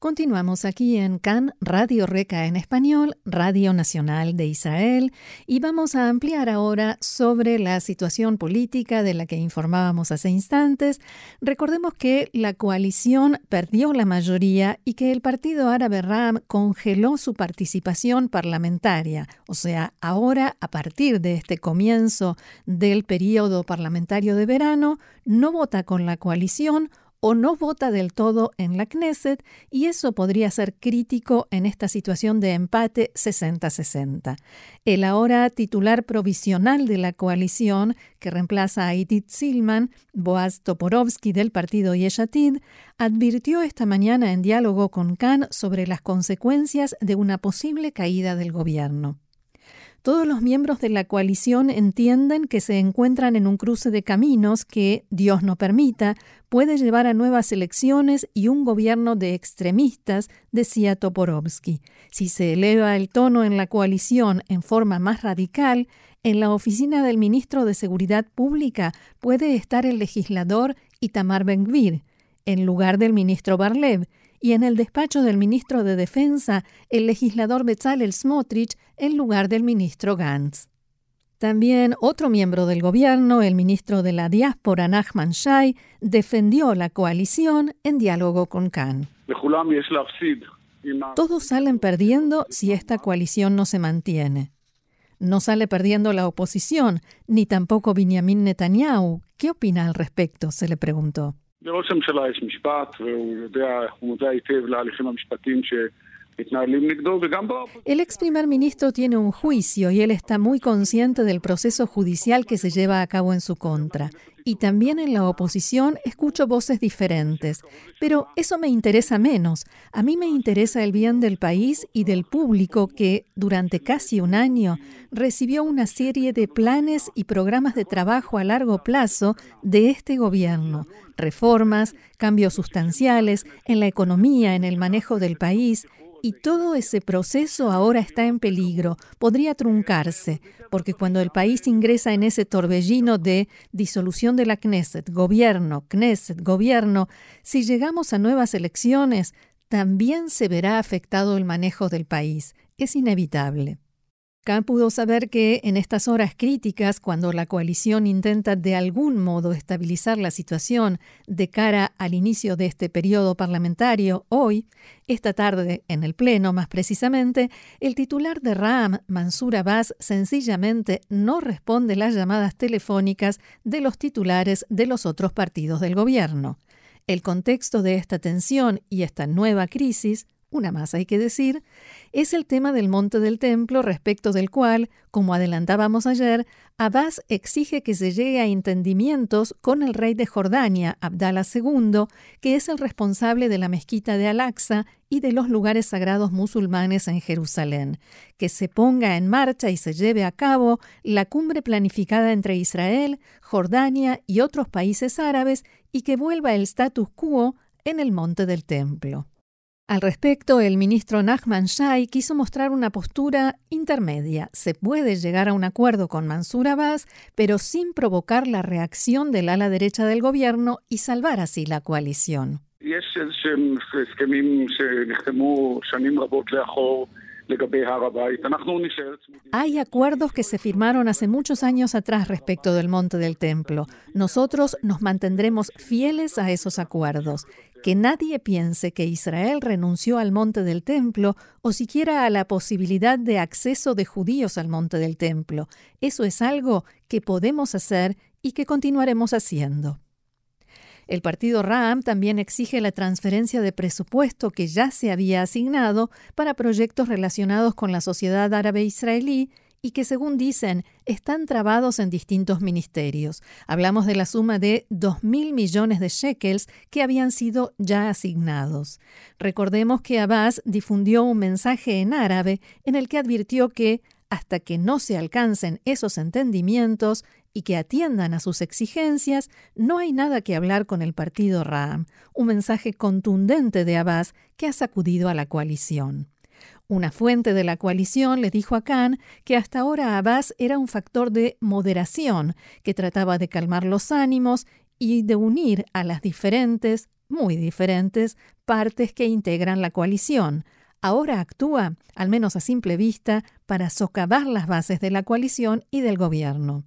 Continuamos aquí en CAN, Radio Reca en español, Radio Nacional de Israel, y vamos a ampliar ahora sobre la situación política de la que informábamos hace instantes. Recordemos que la coalición perdió la mayoría y que el Partido Árabe Ram congeló su participación parlamentaria. O sea, ahora, a partir de este comienzo del periodo parlamentario de verano, no vota con la coalición o no vota del todo en la Knesset y eso podría ser crítico en esta situación de empate 60-60. El ahora titular provisional de la coalición, que reemplaza a Edith Silman, Boaz Toporovsky del partido Yeshatid, advirtió esta mañana en diálogo con Khan sobre las consecuencias de una posible caída del gobierno. Todos los miembros de la coalición entienden que se encuentran en un cruce de caminos que, Dios no permita, puede llevar a nuevas elecciones y un gobierno de extremistas, decía Toporovsky. Si se eleva el tono en la coalición en forma más radical, en la oficina del ministro de Seguridad Pública puede estar el legislador Itamar Ben-Gvir, en lugar del ministro Barlev, y en el despacho del ministro de Defensa el legislador Bezalel Smotrich en lugar del ministro Gantz. También otro miembro del gobierno, el ministro de la diáspora Nachman Shai, defendió la coalición en diálogo con Khan. Todos salen perdiendo si esta coalición no se mantiene. No sale perdiendo la oposición, ni tampoco Benjamin Netanyahu. ¿Qué opina al respecto? se le preguntó. El ex primer ministro tiene un juicio y él está muy consciente del proceso judicial que se lleva a cabo en su contra. Y también en la oposición escucho voces diferentes. Pero eso me interesa menos. A mí me interesa el bien del país y del público que, durante casi un año, recibió una serie de planes y programas de trabajo a largo plazo de este gobierno. Reformas, cambios sustanciales en la economía, en el manejo del país y todo ese proceso ahora está en peligro, podría truncarse, porque cuando el país ingresa en ese torbellino de disolución de la Knesset, gobierno, Knesset, gobierno, si llegamos a nuevas elecciones, también se verá afectado el manejo del país. Es inevitable. Pudo saber que en estas horas críticas, cuando la coalición intenta de algún modo estabilizar la situación de cara al inicio de este periodo parlamentario, hoy, esta tarde, en el Pleno más precisamente, el titular de RAM, Mansur Abbas, sencillamente no responde las llamadas telefónicas de los titulares de los otros partidos del gobierno. El contexto de esta tensión y esta nueva crisis una más hay que decir, es el tema del monte del templo respecto del cual, como adelantábamos ayer, Abbas exige que se llegue a entendimientos con el rey de Jordania, Abdallah II, que es el responsable de la mezquita de Al-Aqsa y de los lugares sagrados musulmanes en Jerusalén, que se ponga en marcha y se lleve a cabo la cumbre planificada entre Israel, Jordania y otros países árabes y que vuelva el status quo en el monte del templo. Al respecto, el ministro Nachman Shai quiso mostrar una postura intermedia. Se puede llegar a un acuerdo con Mansur Abbas, pero sin provocar la reacción del ala derecha del gobierno y salvar así la coalición. Hay acuerdos que se firmaron hace muchos años atrás respecto del monte del templo. Nosotros nos mantendremos fieles a esos acuerdos. Que nadie piense que Israel renunció al monte del templo o siquiera a la posibilidad de acceso de judíos al monte del templo. Eso es algo que podemos hacer y que continuaremos haciendo. El partido Ram también exige la transferencia de presupuesto que ya se había asignado para proyectos relacionados con la sociedad árabe israelí y que, según dicen, están trabados en distintos ministerios. Hablamos de la suma de 2.000 millones de shekels que habían sido ya asignados. Recordemos que Abbas difundió un mensaje en árabe en el que advirtió que hasta que no se alcancen esos entendimientos, y que atiendan a sus exigencias, no hay nada que hablar con el partido Ram, un mensaje contundente de Abbas que ha sacudido a la coalición. Una fuente de la coalición le dijo a Khan que hasta ahora Abbas era un factor de moderación, que trataba de calmar los ánimos y de unir a las diferentes, muy diferentes, partes que integran la coalición. Ahora actúa, al menos a simple vista, para socavar las bases de la coalición y del gobierno.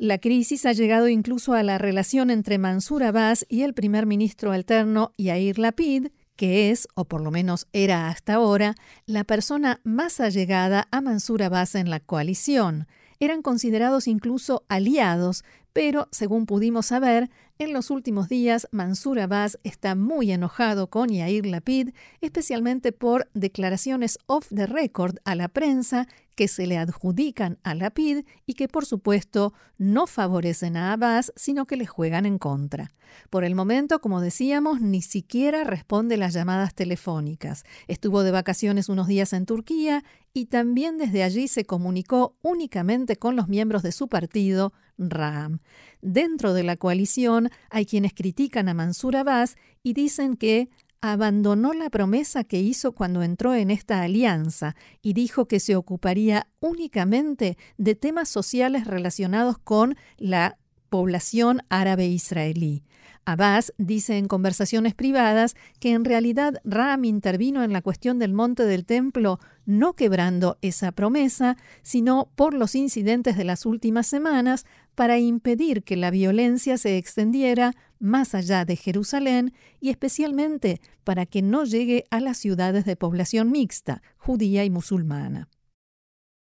La crisis ha llegado incluso a la relación entre Mansur Abbas y el primer ministro alterno Yair Lapid, que es, o por lo menos era hasta ahora, la persona más allegada a Mansur Abbas en la coalición. Eran considerados incluso aliados, pero, según pudimos saber, en los últimos días Mansur Abbas está muy enojado con Yair Lapid, especialmente por declaraciones off the record a la prensa que se le adjudican a Lapid y que por supuesto no favorecen a Abbas, sino que le juegan en contra. Por el momento, como decíamos, ni siquiera responde las llamadas telefónicas. Estuvo de vacaciones unos días en Turquía y también desde allí se comunicó únicamente con los miembros de su partido, RAM. Dentro de la coalición hay quienes critican a Mansur Abbas y dicen que abandonó la promesa que hizo cuando entró en esta alianza y dijo que se ocuparía únicamente de temas sociales relacionados con la población árabe israelí. Abbas dice en conversaciones privadas que en realidad Ram intervino en la cuestión del monte del templo no quebrando esa promesa, sino por los incidentes de las últimas semanas para impedir que la violencia se extendiera más allá de Jerusalén y especialmente para que no llegue a las ciudades de población mixta, judía y musulmana.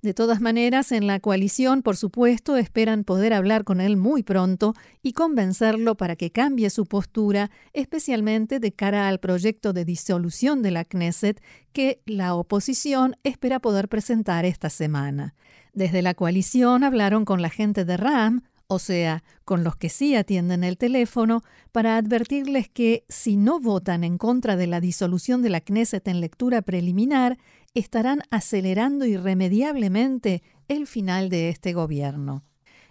De todas maneras, en la coalición, por supuesto, esperan poder hablar con él muy pronto y convencerlo para que cambie su postura, especialmente de cara al proyecto de disolución de la Knesset que la oposición espera poder presentar esta semana. Desde la coalición hablaron con la gente de RAM, o sea, con los que sí atienden el teléfono, para advertirles que si no votan en contra de la disolución de la Knesset en lectura preliminar, estarán acelerando irremediablemente el final de este gobierno.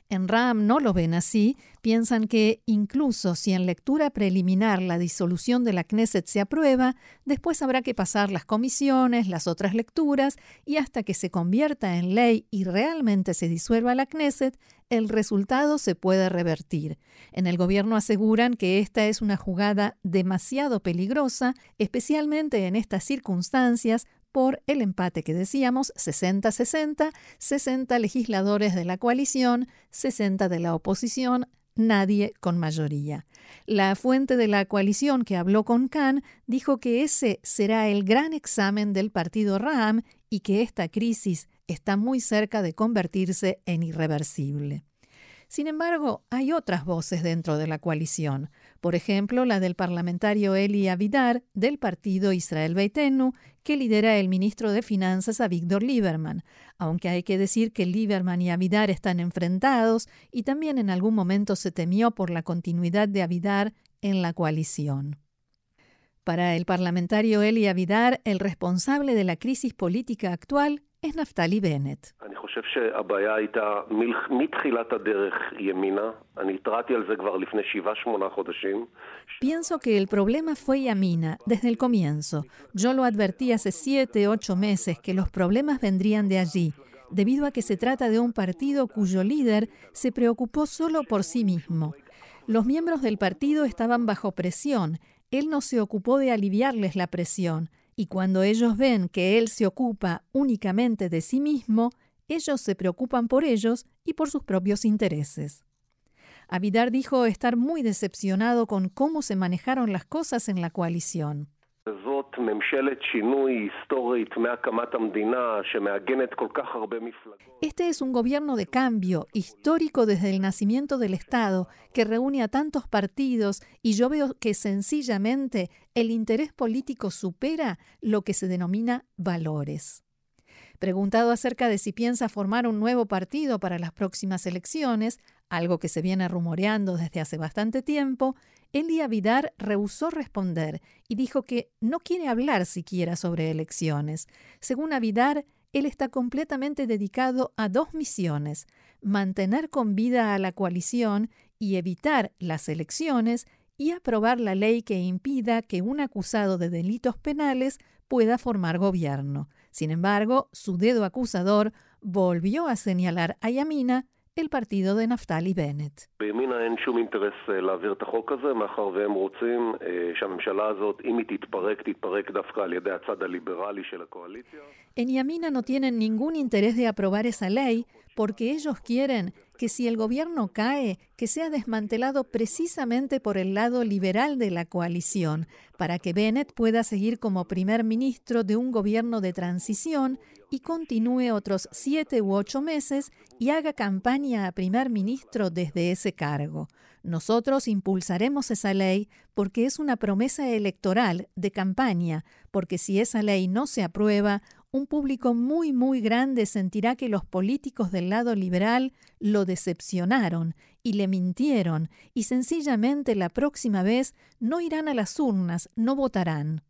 En RAM no lo ven así, piensan que incluso si en lectura preliminar la disolución de la Knesset se aprueba, después habrá que pasar las comisiones, las otras lecturas, y hasta que se convierta en ley y realmente se disuelva la Knesset, el resultado se puede revertir. En el gobierno aseguran que esta es una jugada demasiado peligrosa, especialmente en estas circunstancias, por el empate que decíamos, 60-60, 60 legisladores de la coalición, 60 de la oposición, nadie con mayoría. La fuente de la coalición que habló con Khan dijo que ese será el gran examen del partido Ram y que esta crisis está muy cerca de convertirse en irreversible. Sin embargo, hay otras voces dentro de la coalición por ejemplo la del parlamentario Eli Avidar del partido Israel Beitenu, que lidera el ministro de Finanzas a Víctor Lieberman, aunque hay que decir que Lieberman y Avidar están enfrentados y también en algún momento se temió por la continuidad de Avidar en la coalición. Para el parlamentario Eli Avidar, el responsable de la crisis política actual es Naftali Bennett. Pienso que el problema fue Yamina desde el comienzo. Yo lo advertí hace siete, ocho meses que los problemas vendrían de allí, debido a que se trata de un partido cuyo líder se preocupó solo por sí mismo. Los miembros del partido estaban bajo presión. Él no se ocupó de aliviarles la presión y cuando ellos ven que Él se ocupa únicamente de sí mismo, ellos se preocupan por ellos y por sus propios intereses. Abidar dijo estar muy decepcionado con cómo se manejaron las cosas en la coalición. Este es un gobierno de cambio histórico desde el nacimiento del Estado que reúne a tantos partidos y yo veo que sencillamente el interés político supera lo que se denomina valores. Preguntado acerca de si piensa formar un nuevo partido para las próximas elecciones, algo que se viene rumoreando desde hace bastante tiempo, Elia Vidar rehusó responder y dijo que no quiere hablar siquiera sobre elecciones. Según Avidar, él está completamente dedicado a dos misiones, mantener con vida a la coalición y evitar las elecciones y aprobar la ley que impida que un acusado de delitos penales pueda formar gobierno. Sin embargo, su dedo acusador volvió a señalar a Yamina el partido de Naftali Bennett. En Yamina no tienen ningún interés de aprobar esa ley porque ellos quieren que si el gobierno cae, que sea desmantelado precisamente por el lado liberal de la coalición, para que Bennett pueda seguir como primer ministro de un gobierno de transición y continúe otros siete u ocho meses y haga campaña a primer ministro desde ese cargo. Nosotros impulsaremos esa ley porque es una promesa electoral de campaña, porque si esa ley no se aprueba, un público muy, muy grande sentirá que los políticos del lado liberal lo decepcionaron y le mintieron, y sencillamente la próxima vez no irán a las urnas, no votarán.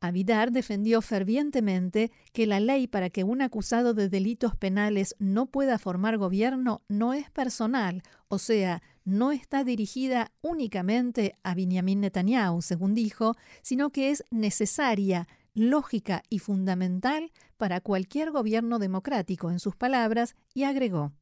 Avidar defendió fervientemente que la ley para que un acusado de delitos penales no pueda formar gobierno no es personal, o sea, no está dirigida únicamente a Benjamin Netanyahu, según dijo, sino que es necesaria, lógica y fundamental para cualquier gobierno democrático, en sus palabras, y agregó.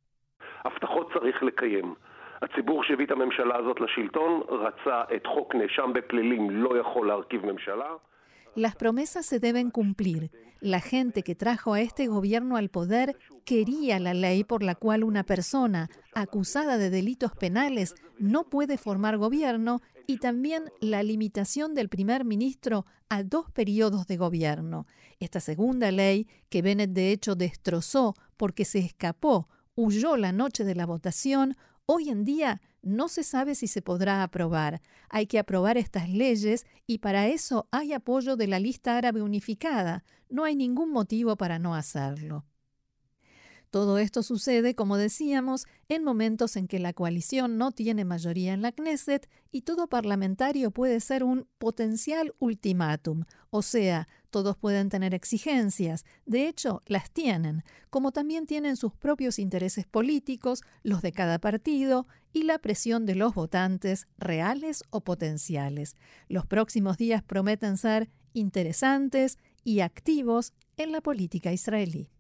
Las promesas se deben cumplir. La gente que trajo a este gobierno al poder quería la ley por la cual una persona acusada de delitos penales no puede formar gobierno y también la limitación del primer ministro a dos periodos de gobierno. Esta segunda ley, que Bennett de hecho destrozó porque se escapó, huyó la noche de la votación, Hoy en día no se sabe si se podrá aprobar. Hay que aprobar estas leyes y para eso hay apoyo de la lista árabe unificada. No hay ningún motivo para no hacerlo. Todo esto sucede, como decíamos, en momentos en que la coalición no tiene mayoría en la Knesset y todo parlamentario puede ser un potencial ultimátum, o sea, todos pueden tener exigencias, de hecho, las tienen, como también tienen sus propios intereses políticos, los de cada partido, y la presión de los votantes, reales o potenciales. Los próximos días prometen ser interesantes y activos en la política israelí.